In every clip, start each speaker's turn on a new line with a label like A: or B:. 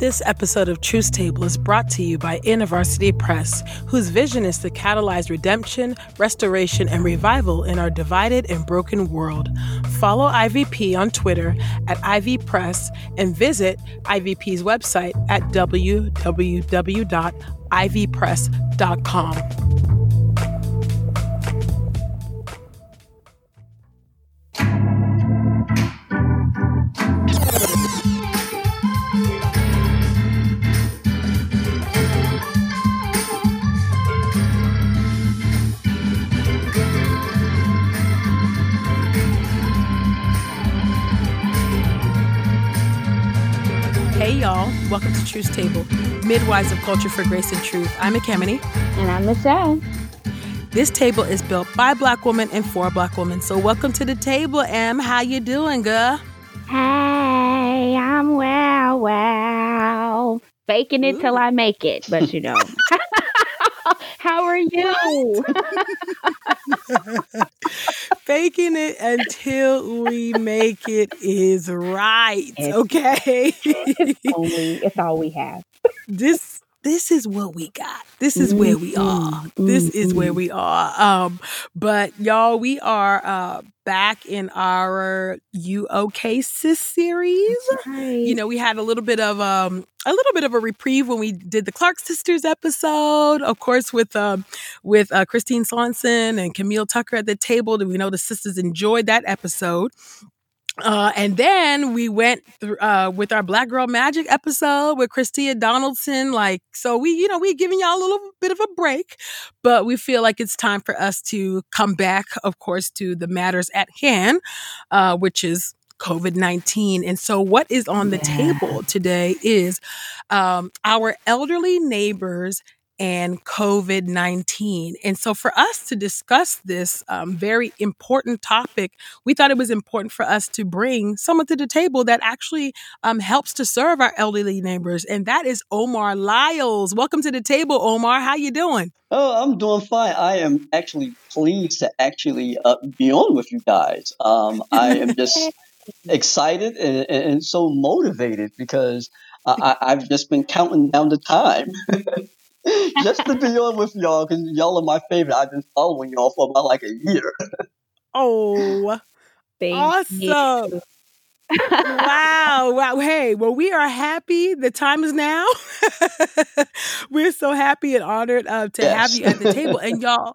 A: This episode of Truth Table is brought to you by InterVarsity Press, whose vision is to catalyze redemption, restoration, and revival in our divided and broken world. Follow IVP on Twitter at IVPress and visit IVP's website at www.ivpress.com. Welcome to Truth Table, Midwives of Culture for Grace and Truth. I'm Ekemini.
B: And I'm Michelle.
A: This table is built by black women and for black women. So welcome to the table, Em. How you doing, girl?
B: Hey, I'm well, well. Faking it Ooh. till I make it, but you know. How are you?
A: Faking it until we make it is right. It's, okay.
B: it's, only, it's all we have.
A: This this is what we got. This is where we are. Mm-hmm. This is where mm-hmm. we are. Um, but y'all, we are uh back in our You OK Sis series. Right. You know, we had a little bit of um a little bit of a reprieve when we did the Clark sisters episode, of course, with um with uh, Christine Swanson and Camille Tucker at the table. We know the sisters enjoyed that episode. Uh, and then we went through, uh, with our Black Girl Magic episode with Christia Donaldson. Like, so we, you know, we giving y'all a little bit of a break, but we feel like it's time for us to come back, of course, to the matters at hand, uh, which is COVID 19. And so, what is on the yeah. table today is um, our elderly neighbors and COVID 19. And so, for us to discuss this um, very important topic, we thought it was important for us to bring someone to the table that actually um, helps to serve our elderly neighbors, and that is Omar Lyles. Welcome to the table, Omar. How you doing?
C: Oh, I'm doing fine. I am actually pleased to actually uh, be on with you guys. Um, I am just excited and, and, so motivated because I, I've just been counting down the time. just to be on with y'all because y'all are my favorite. I've been following y'all for about like a year.
A: oh, awesome. wow, wow. Hey, well, we are happy. The time is now. We're so happy and honored uh, to yes. have you at the table. And y'all,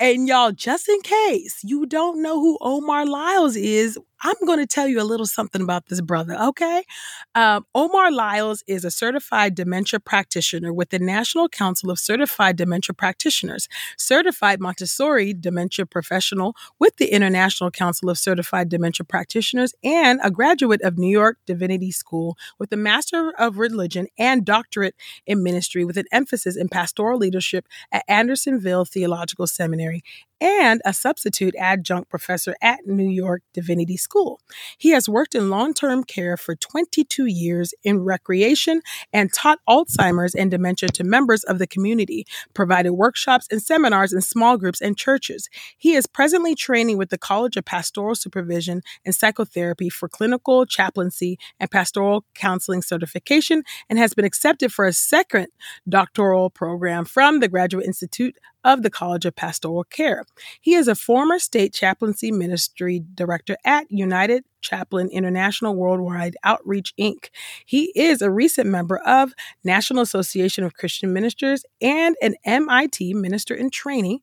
A: and y'all, just in case you don't know who Omar Lyles is, I'm going to tell you a little something about this brother, okay? Um, Omar Lyles is a certified dementia practitioner with the National Council of Certified Dementia Practitioners, certified Montessori dementia professional with the International Council of Certified Dementia Practitioners, and a graduate of New York Divinity School with a Master of Religion and doctorate in ministry with an emphasis in pastoral leadership at Andersonville Theological Seminary and a substitute adjunct professor at New York Divinity School. He has worked in long term care for 22 years in recreation and taught Alzheimer's and dementia to members of the community, provided workshops and seminars in small groups and churches. He is presently training with the College of Pastoral Supervision and Psychotherapy for clinical chaplaincy and pastoral counseling certification and has been accepted for a second doctoral program from the Graduate Institute of the College of Pastoral Care. He is a former state chaplaincy ministry director at United Chaplain International Worldwide Outreach Inc. He is a recent member of National Association of Christian Ministers and an MIT minister in training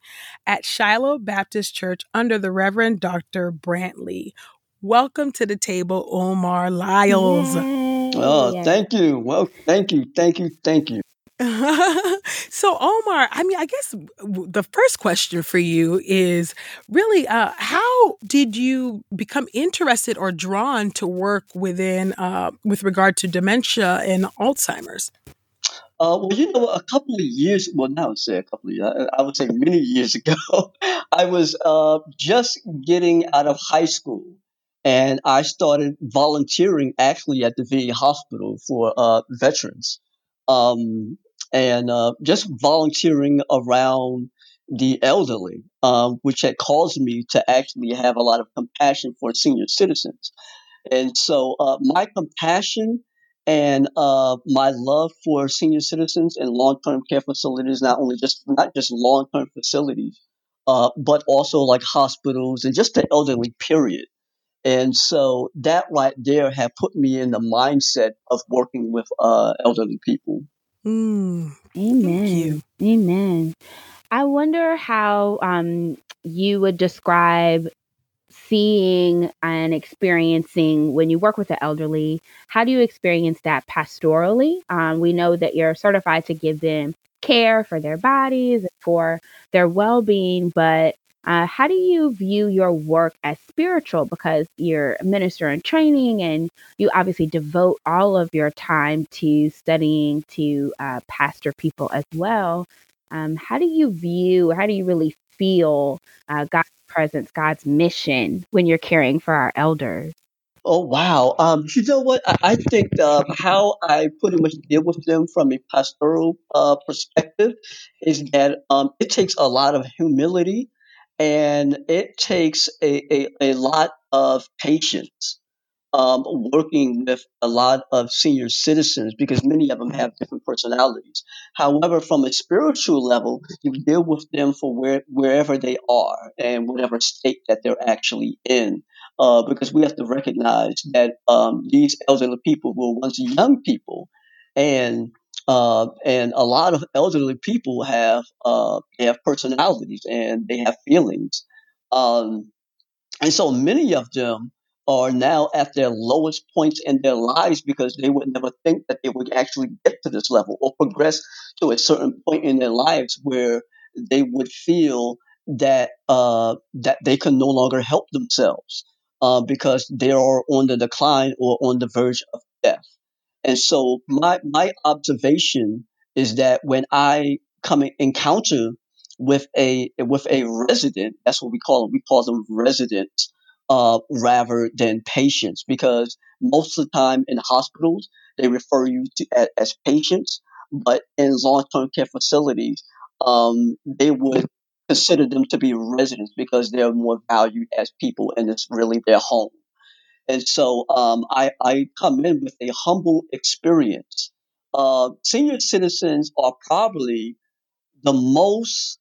A: at Shiloh Baptist Church under the Reverend Dr. Brantley. Welcome to the table, Omar Lyles.
C: Yay. Oh, thank you. Well, thank you, thank you, thank you.
A: so Omar, I mean, I guess the first question for you is really uh, how did you become interested or drawn to work within uh, with regard to dementia and Alzheimer's?
C: Uh, well, you know, a couple of years, well, now say a couple of years, I would say many years ago, I was uh, just getting out of high school and I started volunteering actually at the VA hospital for uh, veterans. Um, and uh, just volunteering around the elderly, um, which had caused me to actually have a lot of compassion for senior citizens. And so uh, my compassion and uh, my love for senior citizens and long-term care facilities, not only just not just long-term facilities, uh, but also like hospitals and just the elderly period. And so that right there had put me in the mindset of working with uh, elderly people.
B: Mm, Amen. Amen. I wonder how um, you would describe seeing and experiencing when you work with the elderly. How do you experience that pastorally? Um, we know that you're certified to give them care for their bodies, for their well being, but uh, how do you view your work as spiritual? Because you're a minister in training and you obviously devote all of your time to studying to uh, pastor people as well. Um, how do you view, how do you really feel uh, God's presence, God's mission when you're caring for our elders?
C: Oh wow! Um, you know what? I, I think uh, how I pretty much deal with them from a pastoral uh, perspective is that um, it takes a lot of humility and it takes a, a, a lot of patience um, working with a lot of senior citizens because many of them have different personalities. However, from a spiritual level, you deal with them for where, wherever they are and whatever state that they're actually in. Uh, because we have to recognize that um, these elderly people were once young people, and uh, and a lot of elderly people have uh, they have personalities and they have feelings, um, and so many of them are now at their lowest points in their lives because they would never think that they would actually get to this level or progress to a certain point in their lives where they would feel that uh, that they can no longer help themselves uh, because they are on the decline or on the verge of death. And so my my observation is that when I come encounter with a with a resident, that's what we call them. We call them residents uh, rather than patients, because most of the time in hospitals they refer you to as, as patients, but in long term care facilities um, they would consider them to be residents because they're more valued as people and it's really their home. And so um, I, I come in with a humble experience. Uh, senior citizens are probably the most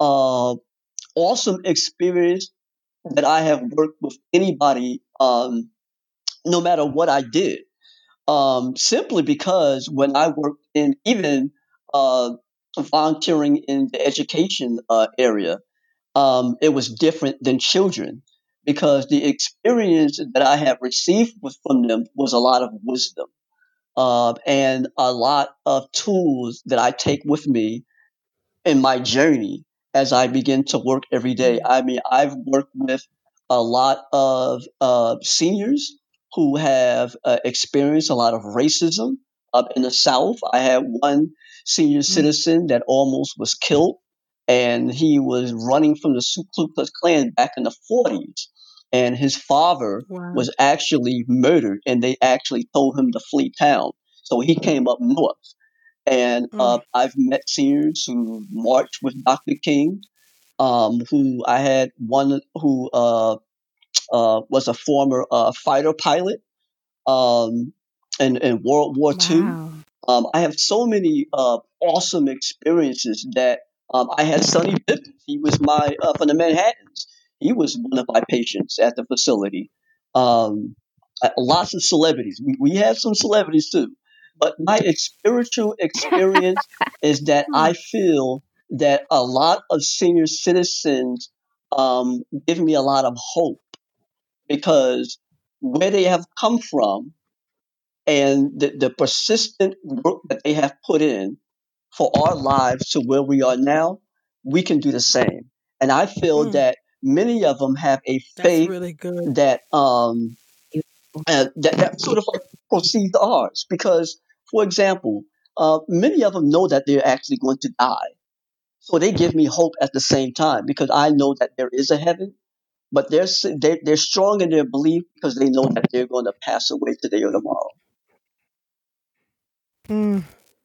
C: uh, awesome experience that I have worked with anybody, um, no matter what I did. Um, simply because when I worked in even uh, volunteering in the education uh, area, um, it was different than children because the experience that I have received from them was a lot of wisdom uh, and a lot of tools that I take with me in my journey as I begin to work every day. I mean, I've worked with a lot of uh, seniors who have uh, experienced a lot of racism up in the South. I had one senior mm. citizen that almost was killed and he was running from the Ku Klux Klan back in the 40s. And his father wow. was actually murdered, and they actually told him to flee town. So he came up north. And mm. uh, I've met seniors who marched with Dr. King, um, who I had one who uh, uh, was a former uh, fighter pilot um, in, in World War wow. II. Um, I have so many uh, awesome experiences that um, I had Sonny Bivins. He was my uh, from the Manhattans. He was one of my patients at the facility. Um, uh, lots of celebrities. We, we had some celebrities too. But my spiritual experience is that I feel that a lot of senior citizens um, give me a lot of hope because where they have come from and the, the persistent work that they have put in for our lives to where we are now, we can do the same. And I feel mm. that many of them have a faith really that um uh, that, that sort of like proceeds ours. Because, for example, uh, many of them know that they're actually going to die. So they give me hope at the same time because I know that there is a heaven, but they're, they're, they're strong in their belief because they know that they're going to pass away today or tomorrow.
B: Mm.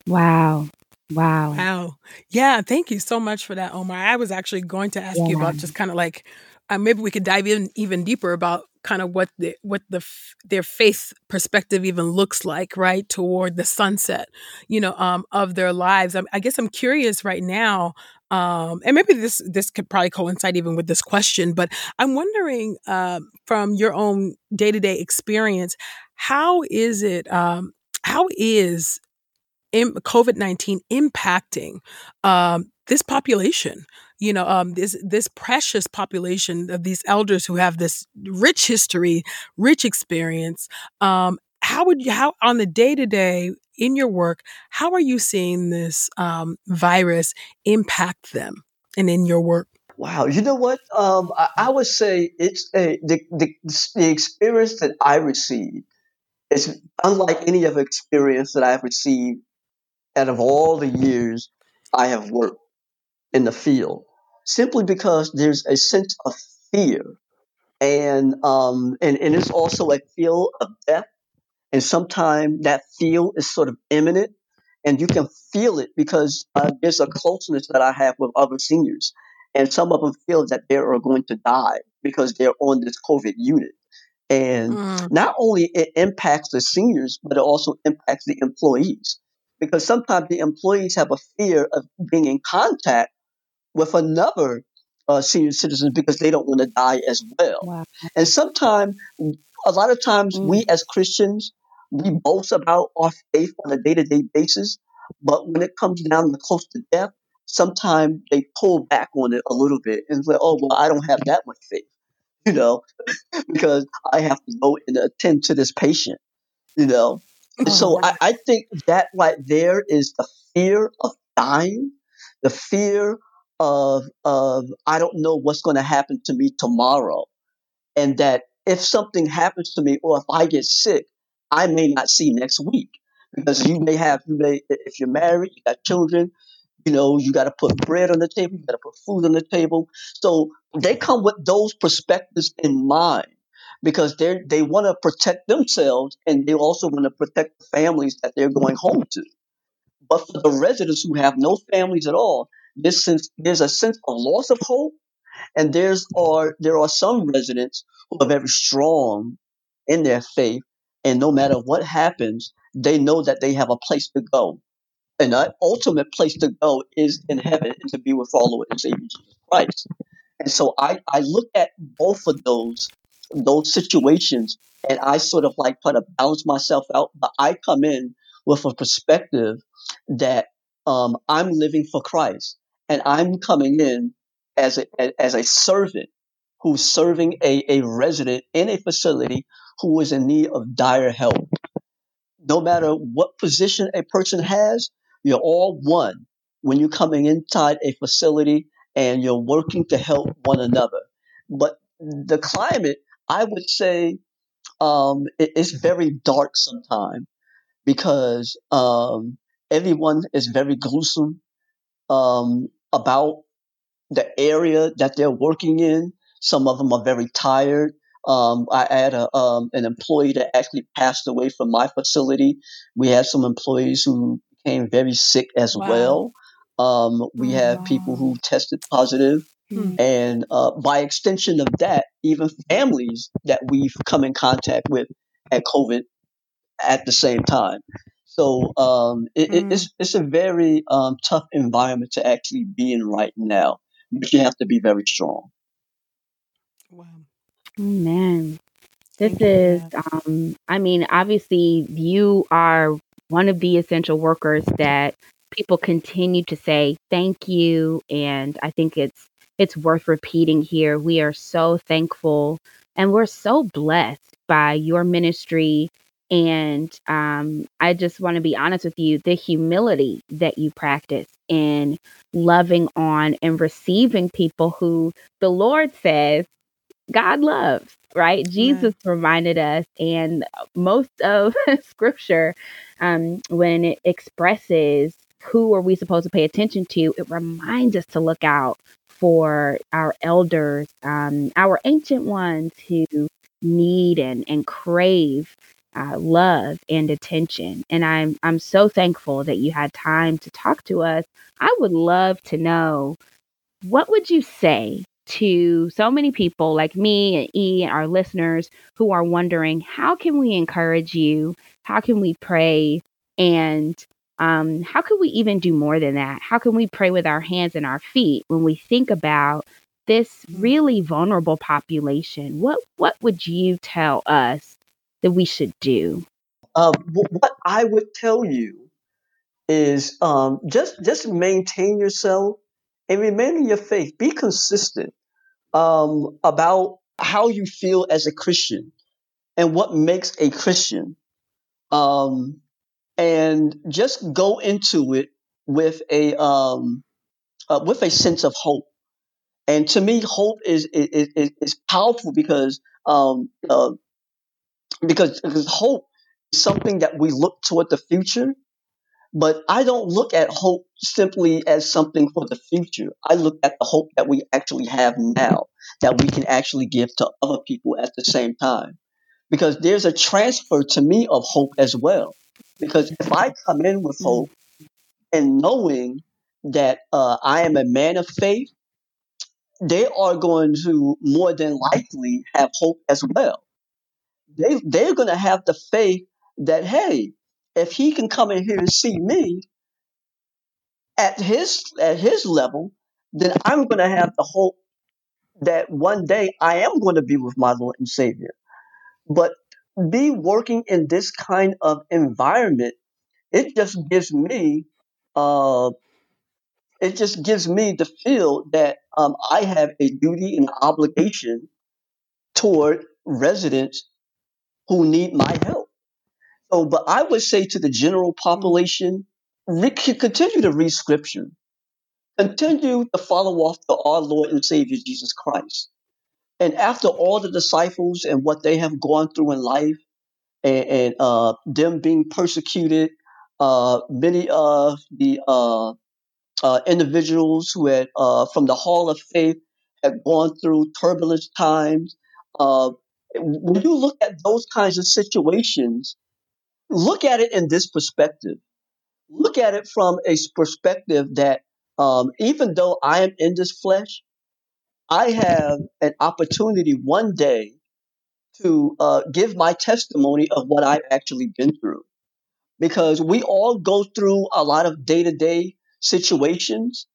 B: Wow. Wow.
A: Wow. Yeah. Thank you so much for that, Omar. I was actually going to ask yeah. you about just kind of like uh, maybe we could dive in even deeper about kind of what the what the their faith perspective even looks like, right, toward the sunset, you know, um, of their lives. I, I guess I'm curious right now, um, and maybe this this could probably coincide even with this question, but I'm wondering um, from your own day to day experience, how is it? Um, how is COVID nineteen impacting um, this population? you know um, this this precious population of these elders who have this rich history, rich experience. Um, how would you how on the day to day in your work? How are you seeing this um, virus impact them and in your work?
C: Wow, you know what? Um, I, I, would say it's a, the, the the experience that I received is unlike any other experience that I've received out of all the years I have worked in the field simply because there's a sense of fear and um and, and it's also a feel of death. And sometimes that feel is sort of imminent and you can feel it because uh, there's a closeness that i have with other seniors. And some of them feel that they are going to die because they're on this covid unit. And mm. not only it impacts the seniors but it also impacts the employees because sometimes the employees have a fear of being in contact with another uh, senior citizen because they don't want to die as well. Wow. And sometimes, a lot of times, mm. we as Christians, we boast about our faith on a day to day basis, but when it comes down to close to death, sometimes they pull back on it a little bit and say, oh, well, I don't have that much faith, you know, because I have to go and attend to this patient, you know. Oh, so I, I think that right there is the fear of dying, the fear of of I don't know what's going to happen to me tomorrow, and that if something happens to me or if I get sick, I may not see next week because you may have you may if you're married, you got children, you know, you got to put bread on the table, you got to put food on the table. So they come with those perspectives in mind because they they want to protect themselves and they also want to protect the families that they're going home to. But for the residents who have no families at all, this sense, there's a sense of loss of hope, and there's are there are some residents who are very strong in their faith, and no matter what happens, they know that they have a place to go, and that ultimate place to go is in heaven and to be with our Lord and Savior Jesus Christ. And so I I look at both of those those situations, and I sort of like try to balance myself out, but I come in with a perspective that um, I'm living for Christ and I'm coming in as a, as a servant who's serving a, a resident in a facility who is in need of dire help. No matter what position a person has, you're all one when you're coming inside a facility and you're working to help one another. But the climate, I would say, um, it, it's very dark sometimes because um, everyone is very gruesome um, about the area that they're working in. Some of them are very tired. Um, I had a, um, an employee that actually passed away from my facility. We had some employees who became very sick as wow. well. Um, we oh, have people who tested positive. Hmm. And uh, by extension of that, even families that we've come in contact with at COVID at the same time. So um, it, mm. it's it's a very um, tough environment to actually be in right now, but you have to be very strong.
B: Wow. Man, this is. Um, I mean, obviously, you are one of the essential workers that people continue to say thank you, and I think it's it's worth repeating here. We are so thankful and we're so blessed by your ministry and um, I just want to be honest with you the humility that you practice in loving on and receiving people who the Lord says God loves, right? Jesus reminded us, and most of scripture, um, when it expresses who are we supposed to pay attention to, it reminds us to look out for our elders, um, our ancient ones who need and, and crave uh, love and attention. And I'm I'm so thankful that you had time to talk to us. I would love to know what would you say to so many people like me and E and our listeners who are wondering how can we encourage you? How can we pray? And um, how can we even do more than that? How can we pray with our hands and our feet when we think about this really vulnerable population? What what would you tell us that we should do?
C: Uh, what I would tell you is um, just just maintain yourself and remain in your faith. Be consistent um, about how you feel as a Christian and what makes a Christian. Um, and just go into it with a um, uh, with a sense of hope. And to me, hope is is, is, powerful because um, uh, because, because hope is something that we look toward the future but I don't look at hope simply as something for the future. I look at the hope that we actually have now, that we can actually give to other people at the same time. Because there's a transfer to me of hope as well. Because if I come in with hope and knowing that uh, I am a man of faith, they are going to more than likely have hope as well. They, they're going to have the faith that, hey, if he can come in here and see me at his at his level, then I'm going to have the hope that one day I am going to be with my Lord and Savior. But be working in this kind of environment, it just gives me, uh, it just gives me the feel that um, I have a duty and obligation toward residents who need my help. So, but I would say to the general population, re- continue to read scripture. Continue to follow off to our Lord and Savior Jesus Christ. And after all the disciples and what they have gone through in life, and, and uh, them being persecuted, uh, many of the uh, uh individuals who had uh, from the Hall of Faith had gone through turbulent times. Uh, when you look at those kinds of situations, look at it in this perspective. Look at it from a perspective that um, even though I am in this flesh, I have an opportunity one day to uh, give my testimony of what I've actually been through. Because we all go through a lot of day to day situations.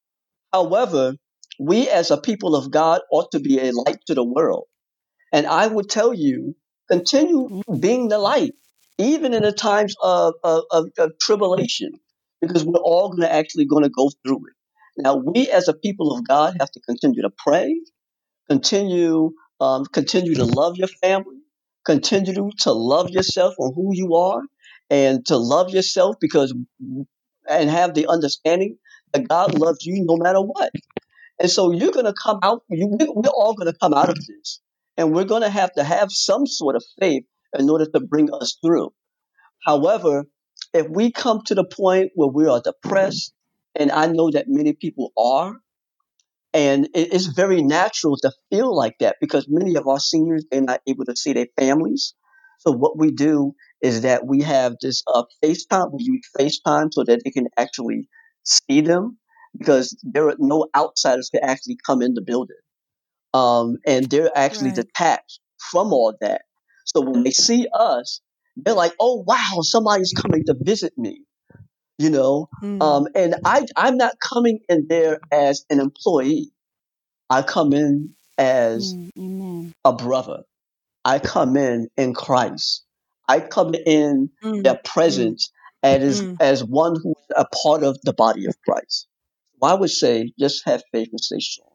C: However, we as a people of God ought to be a light to the world. And I would tell you, continue being the light even in the times of, of, of, of tribulation, because we're all going to actually going to go through it. Now, we as a people of God have to continue to pray, continue, um, continue to love your family, continue to love yourself on who you are, and to love yourself because, and have the understanding that God loves you no matter what. And so you're going to come out, you, we're all going to come out of this. And we're going to have to have some sort of faith in order to bring us through. However, if we come to the point where we are depressed, and I know that many people are, and it's very natural to feel like that because many of our seniors they're not able to see their families. So what we do is that we have this uh, FaceTime. We use FaceTime so that they can actually see them because there are no outsiders can actually come in the building, um, and they're actually right. detached from all that. So when they see us, they're like, "Oh wow, somebody's coming to visit me," you know. Mm. Um, and I I'm not coming in there as an employee. I come in as mm, a brother. I come in in Christ. I come in mm. their mm. presence as mm. as one who's a part of the body of Christ. So I would say just have faith and stay strong.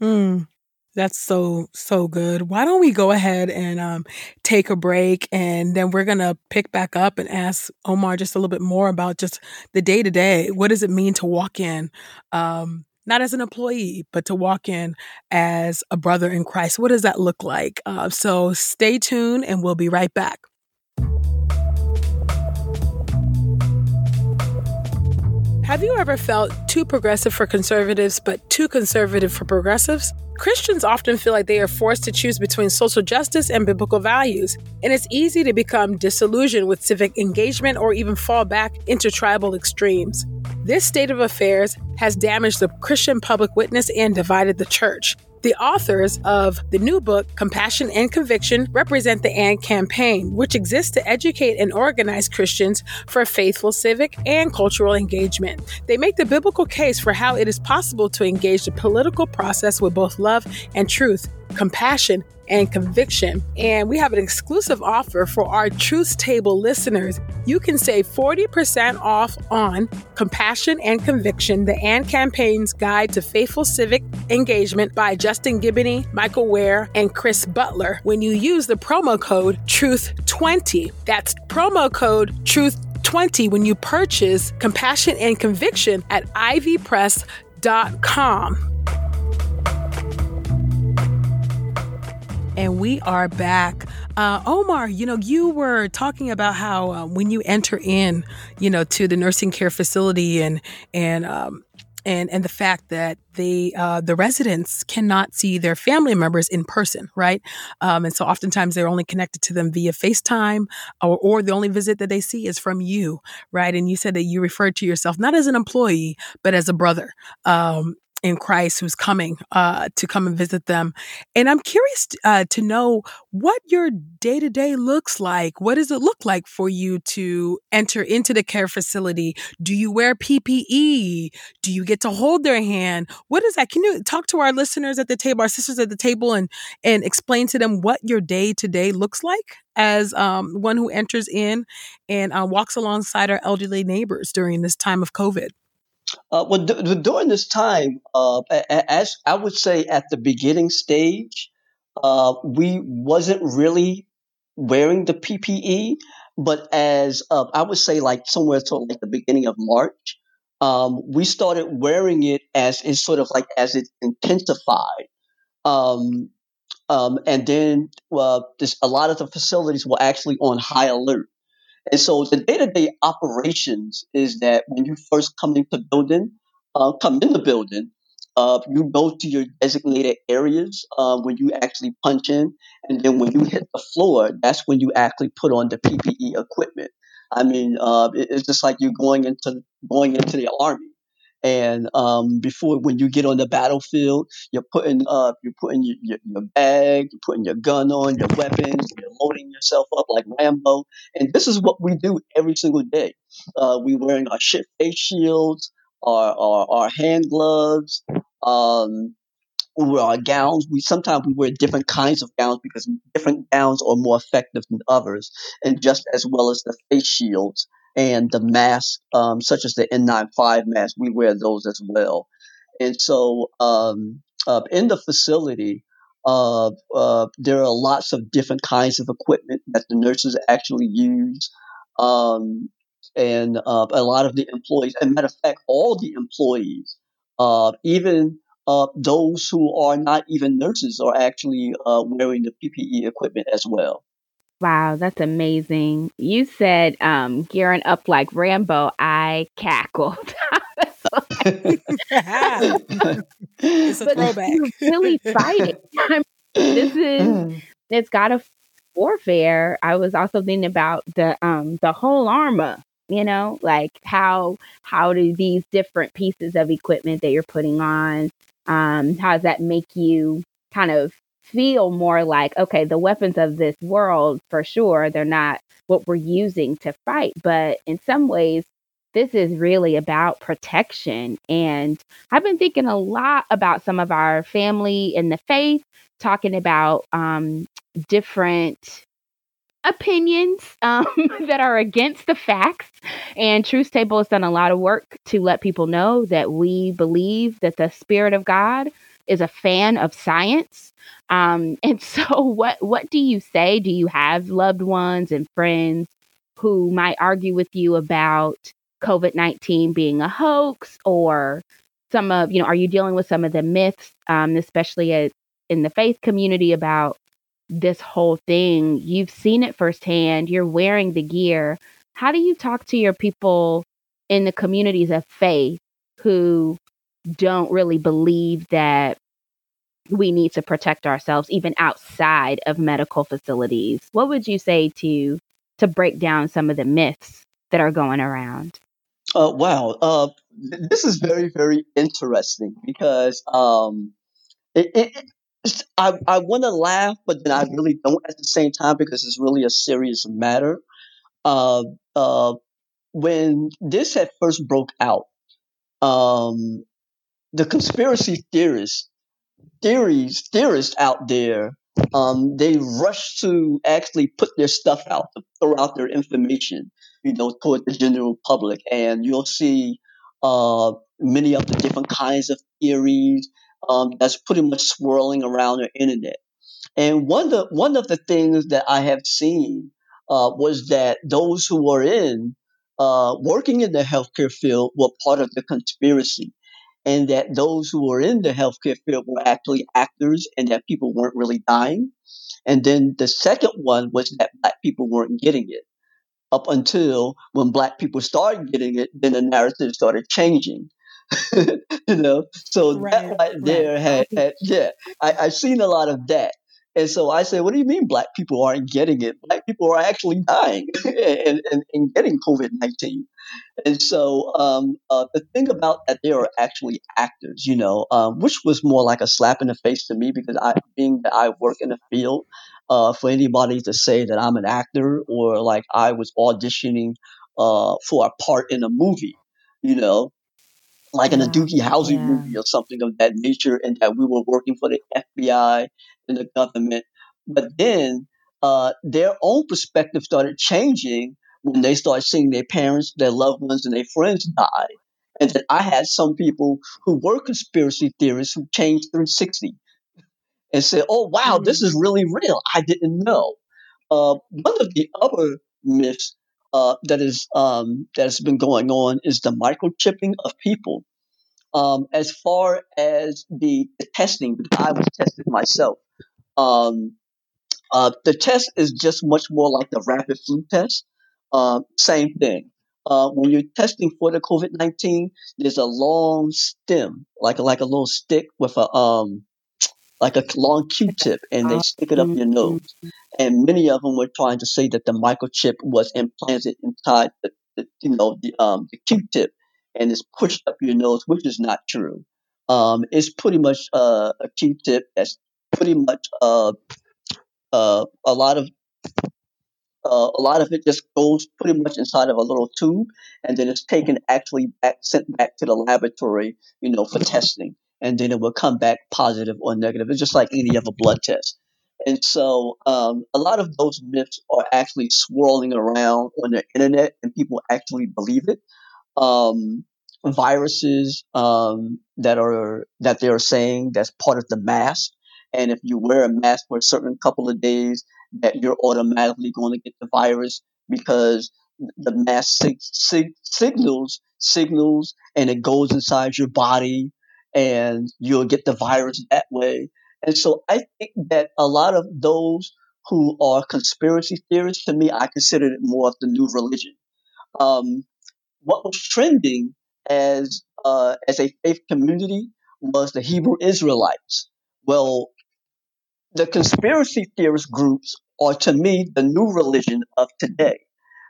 A: Mm. That's so so good. Why don't we go ahead and um, take a break, and then we're gonna pick back up and ask Omar just a little bit more about just the day to day. What does it mean to walk in, um, not as an employee, but to walk in as a brother in Christ? What does that look like? Uh, so stay tuned, and we'll be right back. Have you ever felt too progressive for conservatives, but too conservative for progressives? Christians often feel like they are forced to choose between social justice and biblical values, and it's easy to become disillusioned with civic engagement or even fall back into tribal extremes. This state of affairs has damaged the Christian public witness and divided the church. The authors of the new book, Compassion and Conviction, represent the AND campaign, which exists to educate and organize Christians for faithful civic and cultural engagement. They make the biblical case for how it is possible to engage the political process with both love and truth, compassion and conviction. And we have an exclusive offer for our Truth Table listeners. You can save 40% off on Compassion and Conviction, the AND Campaign's Guide to Faithful Civic Engagement by Justin Giboney, Michael Wear, and Chris Butler when you use the promo code TRUTH20. That's promo code TRUTH20 when you purchase Compassion and Conviction at ivpress.com. And we are back. Uh, Omar, you know, you were talking about how uh, when you enter in, you know, to the nursing care facility and and um, and and the fact that they uh, the residents cannot see their family members in person, right? Um, and so oftentimes they're only connected to them via FaceTime, or, or the only visit that they see is from you, right? And you said that you referred to yourself not as an employee but as a brother. Um, in Christ who's coming uh, to come and visit them. And I'm curious uh, to know what your day to day looks like. What does it look like for you to enter into the care facility? Do you wear PPE? Do you get to hold their hand? What is that? Can you talk to our listeners at the table, our sisters at the table, and and explain to them what your day to day looks like as um, one who enters in and uh, walks alongside our elderly neighbors during this time of COVID?
C: Uh, well, d- during this time, uh, as I would say at the beginning stage, uh, we wasn't really wearing the PPE, but as uh, I would say, like somewhere to like the beginning of March, um, we started wearing it as it sort of like as it intensified. Um, um, and then uh, this, a lot of the facilities were actually on high alert. And so the day-to-day operations is that when you first come into building, uh, come in the building, uh, you go to your designated areas uh, when you actually punch in, and then when you hit the floor, that's when you actually put on the PPE equipment. I mean, uh, it's just like you're going into going into the army. And um, before, when you get on the battlefield, you're putting up, you're putting your, your, your, bag, you're putting your gun on, your weapons, you're loading yourself up like Rambo. And this is what we do every single day. Uh, we wearing our shit face shields, our, our, our hand gloves, um, we wear our gowns. We sometimes we wear different kinds of gowns because different gowns are more effective than others, and just as well as the face shields and the masks, um, such as the N95 mask, we wear those as well. And so, um, uh, in the facility, uh, uh, there are lots of different kinds of equipment that the nurses actually use. Um, and uh, a lot of the employees, as a matter of fact, all the employees, uh, even uh, those who are not even nurses, are actually wearing the PPE equipment as well.
B: Wow, that's amazing. You said um, gearing up like Rambo. I cackled.
A: it's a but throwback.
B: You're really fighting. this is it's got a warfare. I was also thinking about the um the whole armor. You know, like how how do these different pieces of equipment that you're putting on, um, how does that make you kind of feel more like, okay, the weapons of this world, for sure, they're not what we're using to fight. But in some ways, this is really about protection. And I've been thinking a lot about some of our family in the faith, talking about um, different opinions um, that are against the facts. And Truth Table has done a lot of work to let people know that we believe that the Spirit of God is a fan of science. Um, and so, what what do you say? Do you have loved ones and friends who might argue with you about COVID nineteen being a hoax, or some of you know? Are you dealing with some of the myths, um, especially at, in the faith community about this whole thing? You've seen it firsthand. You're wearing the gear. How do you talk to your people in the communities of faith who don't really believe that we need to protect ourselves even outside of medical facilities. What would you say to to break down some of the myths that are going around?
C: Uh, wow, uh, this is very very interesting because um, it, it, I, I want to laugh, but then I really don't at the same time because it's really a serious matter. Uh, uh, when this had first broke out, um, the conspiracy theorists, theories, theorists out there, um, they rush to actually put their stuff out, throw out their information, you know, toward the general public, and you'll see uh, many of the different kinds of theories um, that's pretty much swirling around the internet. And one of the, one of the things that I have seen uh, was that those who were in uh, working in the healthcare field were part of the conspiracy, and that those who were in the healthcare field were actually actors, and that people weren't really dying. And then the second one was that black people weren't getting it. Up until when black people started getting it, then the narrative started changing. you know, so right, that right there right. Had, had, yeah, I, I've seen a lot of that. And so I said, what do you mean black people aren't getting it? Black people are actually dying and, and, and getting COVID 19. And so um, uh, the thing about that, they are actually actors, you know, um, which was more like a slap in the face to me because I, being that I work in the field, uh, for anybody to say that I'm an actor or like I was auditioning uh, for a part in a movie, you know, like in a Doogie Howser yeah. movie or something of that nature, and that we were working for the FBI and the government. But then uh, their own perspective started changing when they start seeing their parents, their loved ones, and their friends die. And then I had some people who were conspiracy theorists who changed 360 and said, "Oh wow, mm-hmm. this is really real. I didn't know." Uh, one of the other myths uh, that is um, that has been going on is the microchipping of people. Um, as far as the, the, testing, because I was tested myself, um, uh, the test is just much more like the rapid flu test. Uh, same thing. Uh, when you're testing for the COVID nineteen, there's a long stem, like a, like a little stick with a um like a long Q-tip, and they stick it up your nose. And many of them were trying to say that the microchip was implanted inside the, the you know the um the Q-tip, and it's pushed up your nose, which is not true. Um, it's pretty much uh, a Q-tip that's pretty much uh, uh, a lot of uh, a lot of it just goes pretty much inside of a little tube, and then it's taken actually back sent back to the laboratory, you know, for testing, and then it will come back positive or negative. It's just like any other blood test. And so, um, a lot of those myths are actually swirling around on the internet, and people actually believe it. Um, viruses um, that are that they are saying that's part of the mask and if you wear a mask for a certain couple of days, that you're automatically going to get the virus because the mass sig- sig- signals signals and it goes inside your body and you'll get the virus that way. And so I think that a lot of those who are conspiracy theorists, to me, I consider it more of the new religion. Um, what was trending as uh, as a faith community was the Hebrew Israelites. Well, the conspiracy theorist groups are to me the new religion of today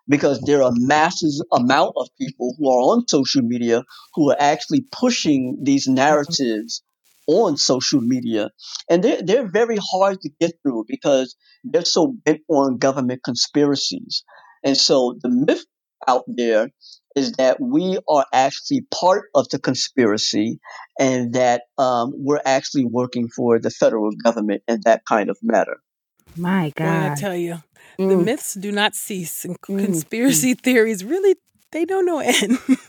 C: because there are masses amount of people who are on social media who are actually pushing these mm-hmm. narratives on social media. And they're, they're very hard to get through because they're so bent on government conspiracies. And so the myth out there is that we are actually part of the conspiracy and that um, we're actually working for the federal government in that kind of matter.
B: My God.
A: Well, I tell you, mm. the myths do not cease, and mm. conspiracy mm. theories really they don't know end.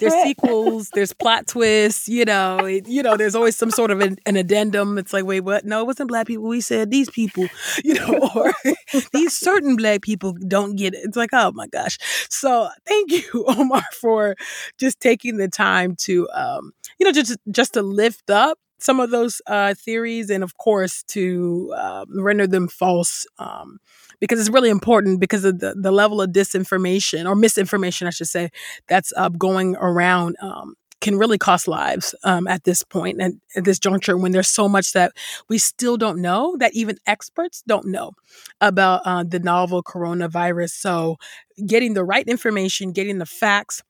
A: there's sequels, there's plot twists, you know, it, you know, there's always some sort of an, an, addendum. It's like, wait, what? No, it wasn't black people. We said these people, you know, or these certain black people don't get it. It's like, oh my gosh. So thank you, Omar, for just taking the time to, um, you know, just just to lift up some of those uh, theories and of course to uh, render them false um, because it's really important because of the, the level of disinformation or misinformation, I should say, that's uh, going around. Um, can really cost lives um, at this point and at this juncture when there's so much that we still don't know that even experts don't know about uh, the novel coronavirus. So, getting the right information, getting the facts,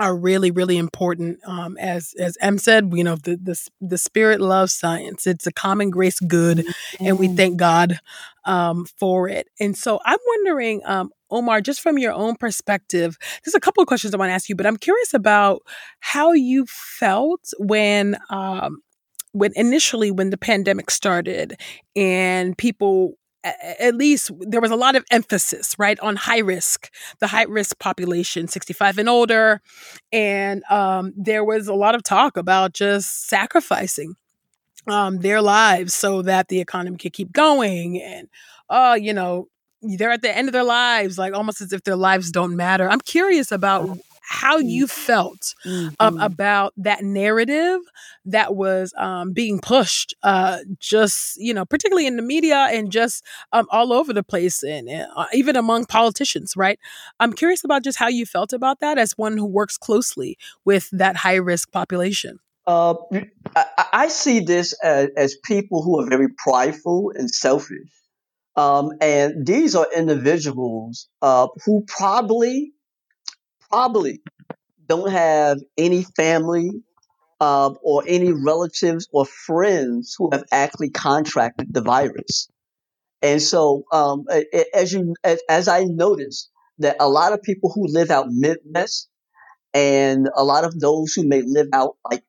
A: are really really important um, as as em said you know the, the the spirit loves science it's a common grace good mm-hmm. and we thank god um, for it and so i'm wondering um, omar just from your own perspective there's a couple of questions i want to ask you but i'm curious about how you felt when um, when initially when the pandemic started and people at least there was a lot of emphasis right on high risk the high risk population 65 and older. And um, there was a lot of talk about just sacrificing um, their lives so that the economy could keep going and uh, you know they're at the end of their lives like almost as if their lives don't matter. I'm curious about how mm. you felt um, mm-hmm. um, about that narrative that was um, being pushed, uh, just you know, particularly in the media and just um, all over the place, and uh, even among politicians. Right? I'm curious about just how you felt about that as one who works closely with that high risk population.
C: Uh, I, I, see this as, as, people who are very prideful and selfish. Um, and these are individuals uh, who probably probably don't have any family uh, or any relatives or friends who have actually contracted the virus. And so, um, as you as, as I noticed, that a lot of people who live out Midwest and a lot of those who may live out like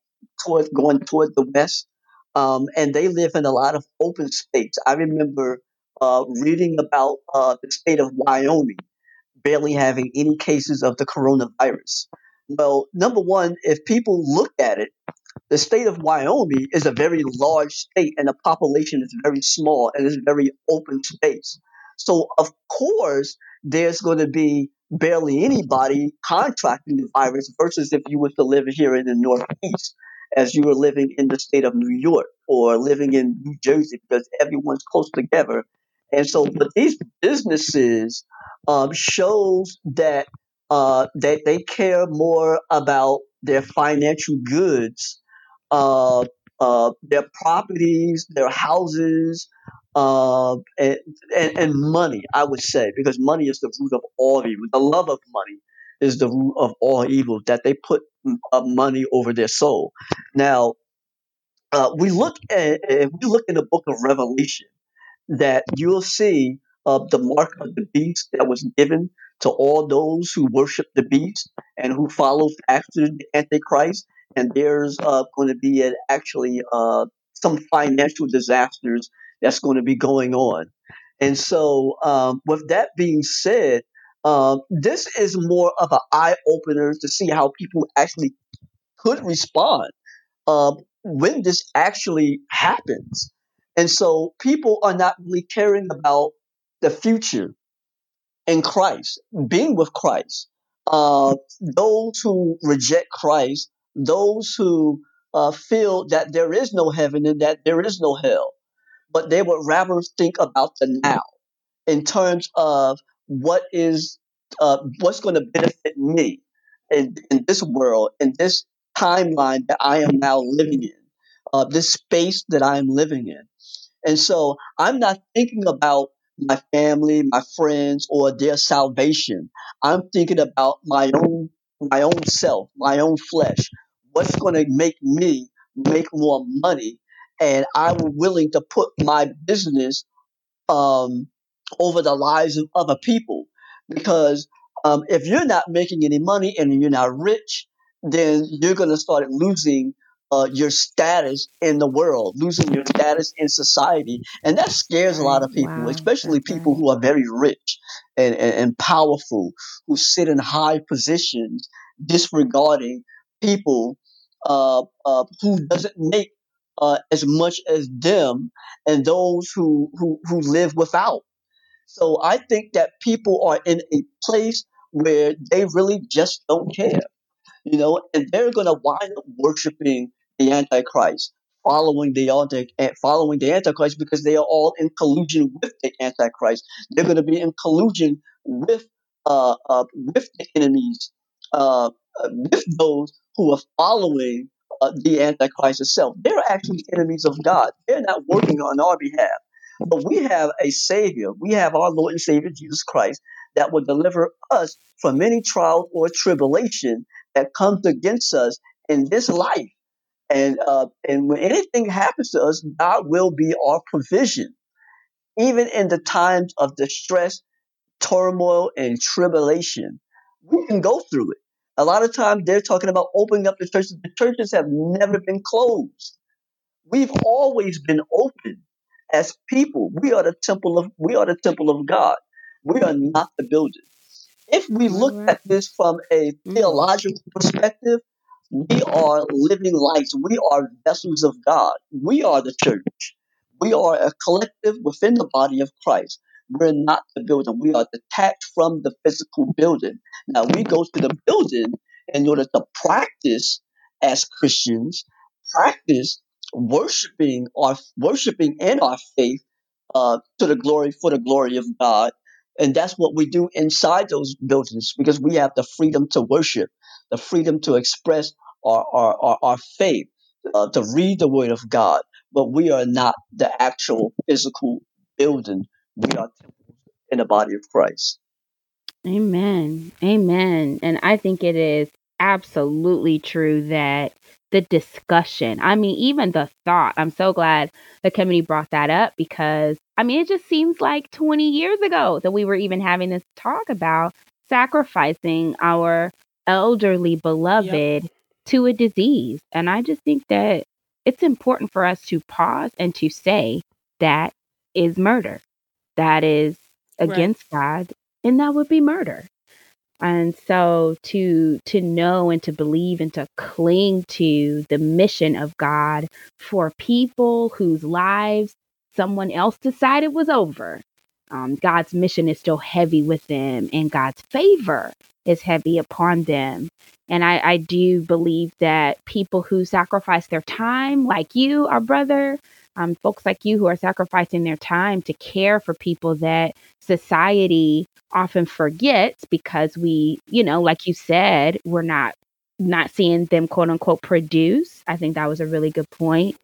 C: toward going toward the west, um, and they live in a lot of open states. I remember uh, reading about uh, the state of Wyoming barely having any cases of the coronavirus. Well, number one, if people look at it, the state of Wyoming is a very large state and the population is very small and it's very open space. So, of course, there's going to be barely anybody contracting the virus versus if you were to live here in the Northeast, as you were living in the state of New York or living in New Jersey, because everyone's close together. And so, but these businesses um, shows that uh, that they care more about their financial goods, uh, uh, their properties, their houses, uh, and, and, and money. I would say because money is the root of all evil. The love of money is the root of all evil. That they put uh, money over their soul. Now, uh, we look at if we look in the book of Revelation, that you'll see of the mark of the beast that was given to all those who worship the beast and who follow after the Antichrist. And there's uh, going to be an, actually uh, some financial disasters that's going to be going on. And so, um, with that being said, um, this is more of an eye opener to see how people actually could respond uh, when this actually happens. And so, people are not really caring about the future in Christ, being with Christ. Uh, those who reject Christ, those who uh, feel that there is no heaven and that there is no hell, but they would rather think about the now in terms of what is uh, what's going to benefit me in, in this world, in this timeline that I am now living in, uh, this space that I am living in. And so I'm not thinking about my family, my friends, or their salvation. I'm thinking about my own my own self, my own flesh. What's going to make me make more money? And I'm willing to put my business um, over the lives of other people because um, if you're not making any money and you're not rich, then you're going to start losing uh, your status in the world, losing your status in society. And that scares a lot of people, wow, especially people who are very rich and, and, and, powerful, who sit in high positions, disregarding people uh, uh, who doesn't make uh, as much as them and those who, who, who live without. So I think that people are in a place where they really just don't care you know, and they're going to wind up worshiping the Antichrist, following the following the Antichrist because they are all in collusion with the Antichrist. They're going to be in collusion with uh, uh, with the enemies, uh, with those who are following uh, the Antichrist itself. They're actually enemies of God. They're not working on our behalf. But we have a Savior. We have our Lord and Savior Jesus Christ that will deliver us from any trial or tribulation that comes against us in this life. And uh, and when anything happens to us, God will be our provision, even in the times of distress, turmoil, and tribulation. We can go through it. A lot of times they're talking about opening up the churches. The churches have never been closed. We've always been open as people. We are the temple of we are the temple of God. We are not the building. If we look at this from a mm. theological perspective, we are living lights. We are vessels of God. We are the church. We are a collective within the body of Christ. We're not the building. We are detached from the physical building. Now, we go to the building in order to practice as Christians, practice worshiping our worshiping in our faith uh, to the glory for the glory of God. And that's what we do inside those buildings because we have the freedom to worship, the freedom to express our, our, our, our faith, uh, to read the word of God. But we are not the actual physical building. We are temples in the body of Christ.
B: Amen. Amen. And I think it is absolutely true that the discussion, I mean, even the thought, I'm so glad the committee brought that up because, I mean, it just seems like 20 years ago that we were even having this talk about sacrificing our elderly beloved yep. to a disease. And I just think that it's important for us to pause and to say that is murder. That is against right. God, and that would be murder. And so to to know and to believe and to cling to the mission of God for people whose lives someone else decided was over. Um, God's mission is still heavy with them, and God's favor is heavy upon them. And I, I do believe that people who sacrifice their time, like you, our brother, um, folks like you who are sacrificing their time to care for people that society often forgets because we, you know, like you said, we're not not seeing them quote unquote produce. I think that was a really good point.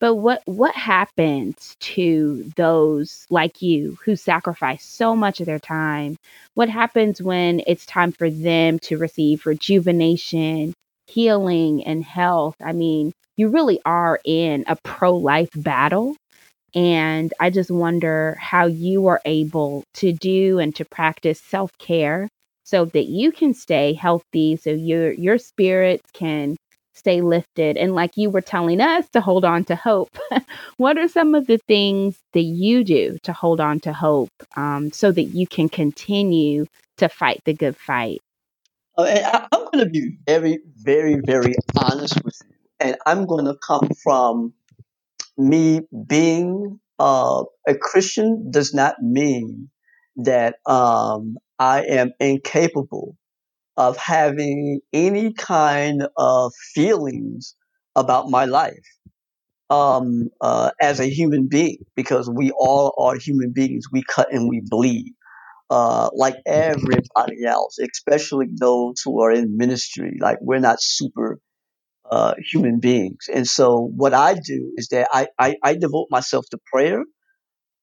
B: But what what happens to those like you who sacrifice so much of their time? What happens when it's time for them to receive rejuvenation, healing and health? I mean, you really are in a pro-life battle and I just wonder how you are able to do and to practice self care so that you can stay healthy, so your your spirits can stay lifted. And like you were telling us to hold on to hope, what are some of the things that you do to hold on to hope um, so that you can continue to fight the good fight?
C: Uh, I, I'm going to be very, very, very honest with you. And I'm going to come from me being uh, a Christian does not mean that um, I am incapable of having any kind of feelings about my life um, uh, as a human being, because we all are human beings. We cut and we bleed. Uh, like everybody else, especially those who are in ministry. Like we're not super uh, human beings. And so what I do is that I, I, I devote myself to prayer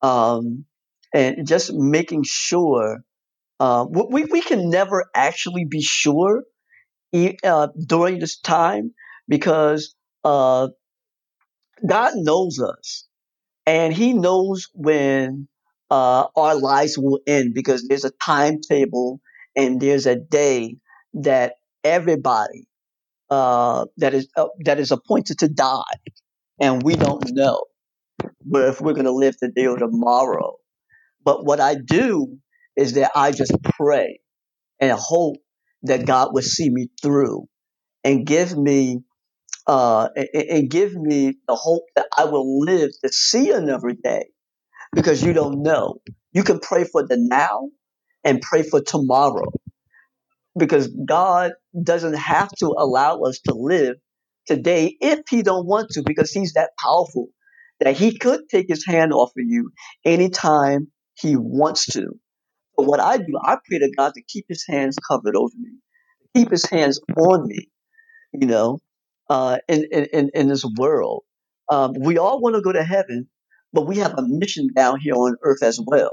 C: um, and just making sure uh, we, we can never actually be sure uh, during this time because uh, God knows us and He knows when uh, our lives will end because there's a timetable and there's a day that everybody uh, that is uh, that is appointed to die, and we don't know if we're going to live today or tomorrow. But what I do is that I just pray and hope that God will see me through and give me uh, and, and give me the hope that I will live to see another day. Because you don't know. You can pray for the now and pray for tomorrow because God doesn't have to allow us to live today if he don't want to because he's that powerful that he could take his hand off of you anytime he wants to. But what I do, I pray to God to keep his hands covered over me, keep his hands on me, you know, uh, in, in, in this world. Um, we all want to go to heaven, but we have a mission down here on earth as well.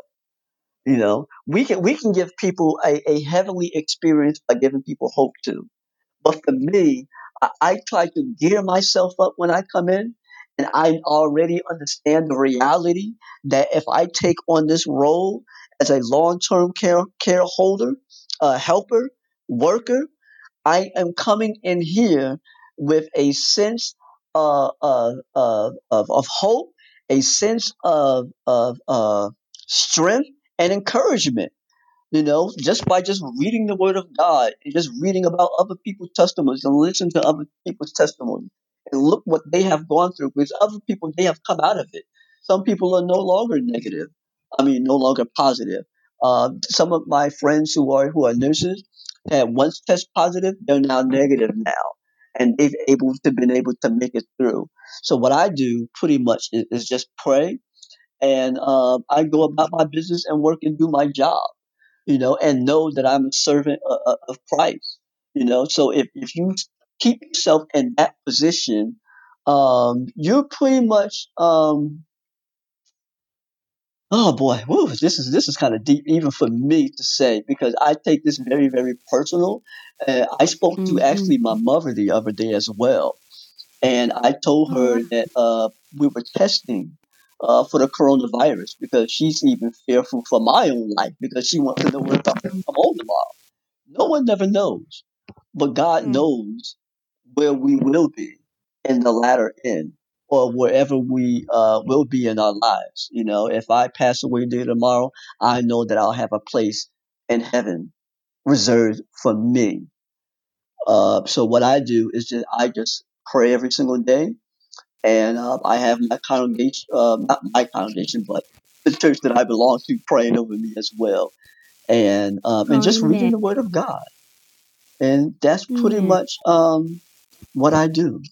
C: You know, we can we can give people a, a heavenly experience by giving people hope too. But for me, I, I try to gear myself up when I come in, and I already understand the reality that if I take on this role as a long-term care care holder, a helper, worker, I am coming in here with a sense uh, uh, of, of hope, a sense of, of uh, strength and encouragement. You know, just by just reading the Word of God and just reading about other people's testimonies and listening to other people's testimonies and look what they have gone through because other people they have come out of it. Some people are no longer negative. I mean, no longer positive. Uh, some of my friends who are who are nurses had once test positive, they're now negative now, and they've able to been able to make it through. So what I do pretty much is, is just pray, and uh, I go about my business and work and do my job you know, and know that I'm a servant of, of Christ, you know. So if, if you keep yourself in that position, um, you're pretty much, um, oh boy, whew, this is this is kind of deep even for me to say because I take this very very personal. Uh, I spoke mm-hmm. to actually my mother the other day as well, and I told her mm-hmm. that uh, we were testing uh, for the coronavirus because she's even fearful for my own life because she wants to know when I'm going to come home tomorrow. No one never knows, but God mm. knows where we will be in the latter end or wherever we uh, will be in our lives. You know, if I pass away day tomorrow, I know that I'll have a place in heaven reserved for me. Uh, so what I do is just I just pray every single day and uh, I have my congregation, uh, not my congregation, but the church that I belong to praying over me as well, and um, and just reading the Word of God, and that's pretty much um, what I do.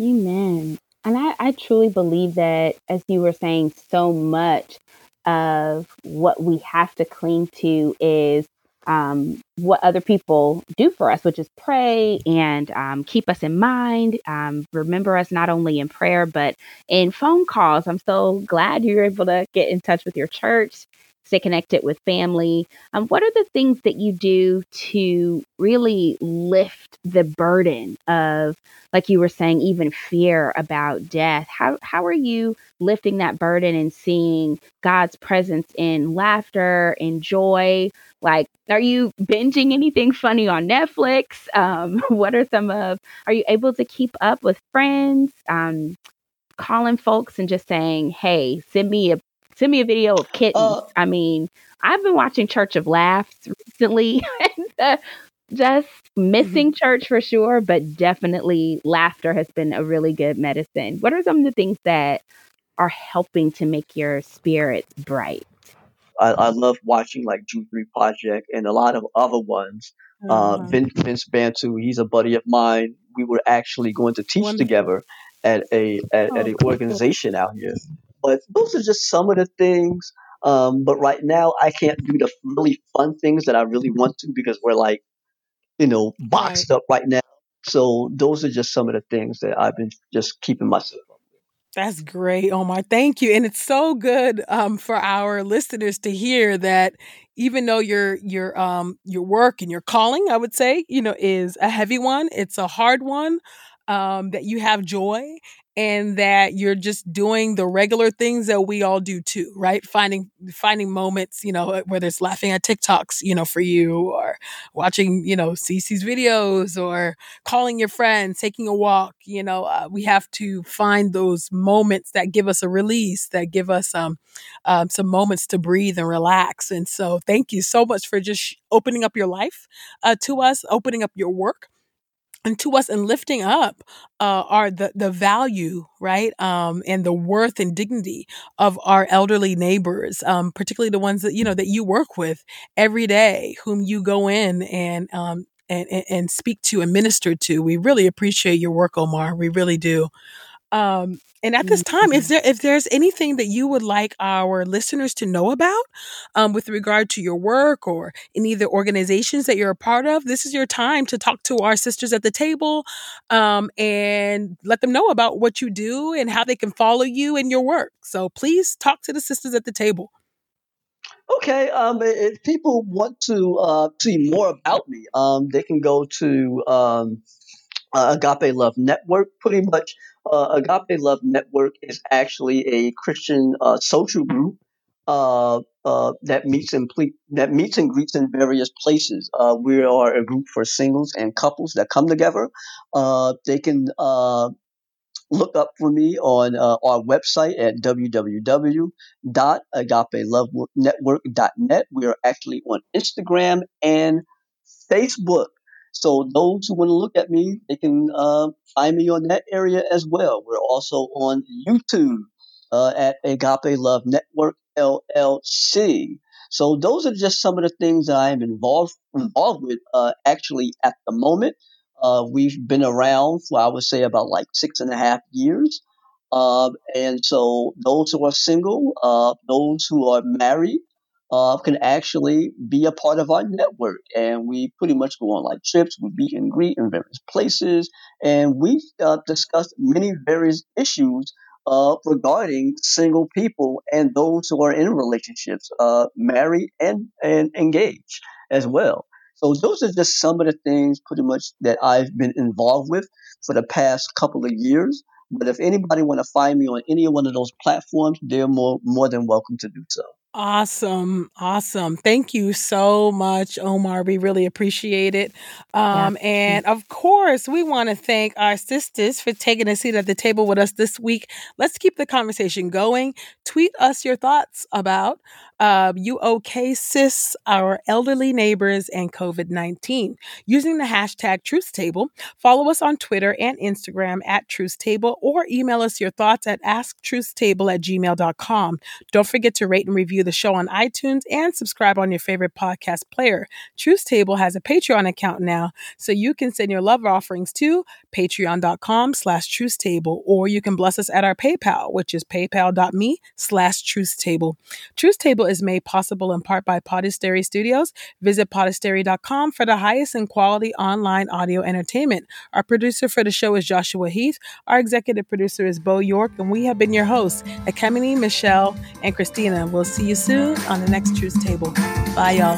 B: Amen. And I, I truly believe that, as you were saying, so much of what we have to cling to is um, what other people do for us, which is pray and um, keep us in mind, um, remember us not only in prayer, but in phone calls. I'm so glad you're able to get in touch with your church stay connected with family. Um, what are the things that you do to really lift the burden of, like you were saying, even fear about death? How how are you lifting that burden and seeing God's presence in laughter, in joy? Like, are you binging anything funny on Netflix? Um, what are some of? Are you able to keep up with friends? Um, calling folks and just saying, "Hey, send me a Send me a video of kittens. Uh, I mean, I've been watching Church of Laughs recently. and, uh, just missing mm-hmm. church for sure, but definitely laughter has been a really good medicine. What are some of the things that are helping to make your spirits bright?
C: I, I love watching like Jude Three Project and a lot of other ones. Uh, mm-hmm. Uh, Vince, Vince Bantu, he's a buddy of mine. We were actually going to teach Wonderful. together at a at, oh, at an organization out here. But those are just some of the things. Um, but right now, I can't do the really fun things that I really want to because we're like, you know, boxed right. up right now. So those are just some of the things that I've been just keeping myself.
A: That's great, Omar. Thank you. And it's so good um, for our listeners to hear that even though your your um your work and your calling, I would say, you know, is a heavy one, it's a hard one. Um, that you have joy and that you're just doing the regular things that we all do too, right? Finding finding moments, you know, whether it's laughing at TikToks, you know, for you, or watching, you know, Cece's videos, or calling your friends, taking a walk. You know, uh, we have to find those moments that give us a release, that give us um, um, some moments to breathe and relax. And so, thank you so much for just opening up your life uh, to us, opening up your work and to us and lifting up uh, are the the value right um, and the worth and dignity of our elderly neighbors um, particularly the ones that you know that you work with every day whom you go in and um, and, and speak to and minister to. We really appreciate your work omar. We really do um, and at this time, if mm-hmm. there if there's anything that you would like our listeners to know about um, with regard to your work or any of the organizations that you're a part of, this is your time to talk to our sisters at the table um, and let them know about what you do and how they can follow you and your work. So please talk to the sisters at the table.
C: Okay, um, if people want to uh, see more about me, um, they can go to um, uh, Agape Love Network. Pretty much, uh, Agape Love Network is actually a Christian uh, social group uh, uh, that meets and ple- that meets and greets in various places. Uh, we are a group for singles and couples that come together. Uh, they can look up for me on our website at www.agapelovenetwork.net. We are actually on Instagram and Facebook. So those who want to look at me, they can uh, find me on that area as well. We're also on YouTube uh, at Agape Love Network LLC. So those are just some of the things that I am involved involved with uh, actually at the moment. Uh, we've been around for I would say about like six and a half years. Uh, and so those who are single, uh, those who are married, uh, can actually be a part of our network. And we pretty much go on like trips, we meet and greet in various places, and we've uh, discussed many various issues uh, regarding single people and those who are in relationships, uh, married and, and engaged as well. So those are just some of the things pretty much that I've been involved with for the past couple of years. But if anybody want to find me on any one of those platforms, they're more more than welcome to do so.
A: Awesome. Awesome. Thank you so much, Omar. We really appreciate it. Um, and of course, we want to thank our sisters for taking a seat at the table with us this week. Let's keep the conversation going. Tweet us your thoughts about uh, you okay, sis, our elderly neighbors, and COVID 19 using the hashtag TruthsTable. Follow us on Twitter and Instagram at TruthsTable or email us your thoughts at asktruthstable at gmail.com. Don't forget to rate and review the show on iTunes and subscribe on your favorite podcast player. Truth's Table has a Patreon account now, so you can send your love offerings to patreon.com slash truthstable, or you can bless us at our PayPal, which is paypal.me slash truthstable. Truthstable is made possible in part by Podastery Studios. Visit podastery.com for the highest in quality online audio entertainment. Our producer for the show is Joshua Heath. Our executive producer is Bo York, and we have been your hosts, Ekemini, Michelle, and Christina. We'll see you soon on the next Truth's Table. Bye, y'all.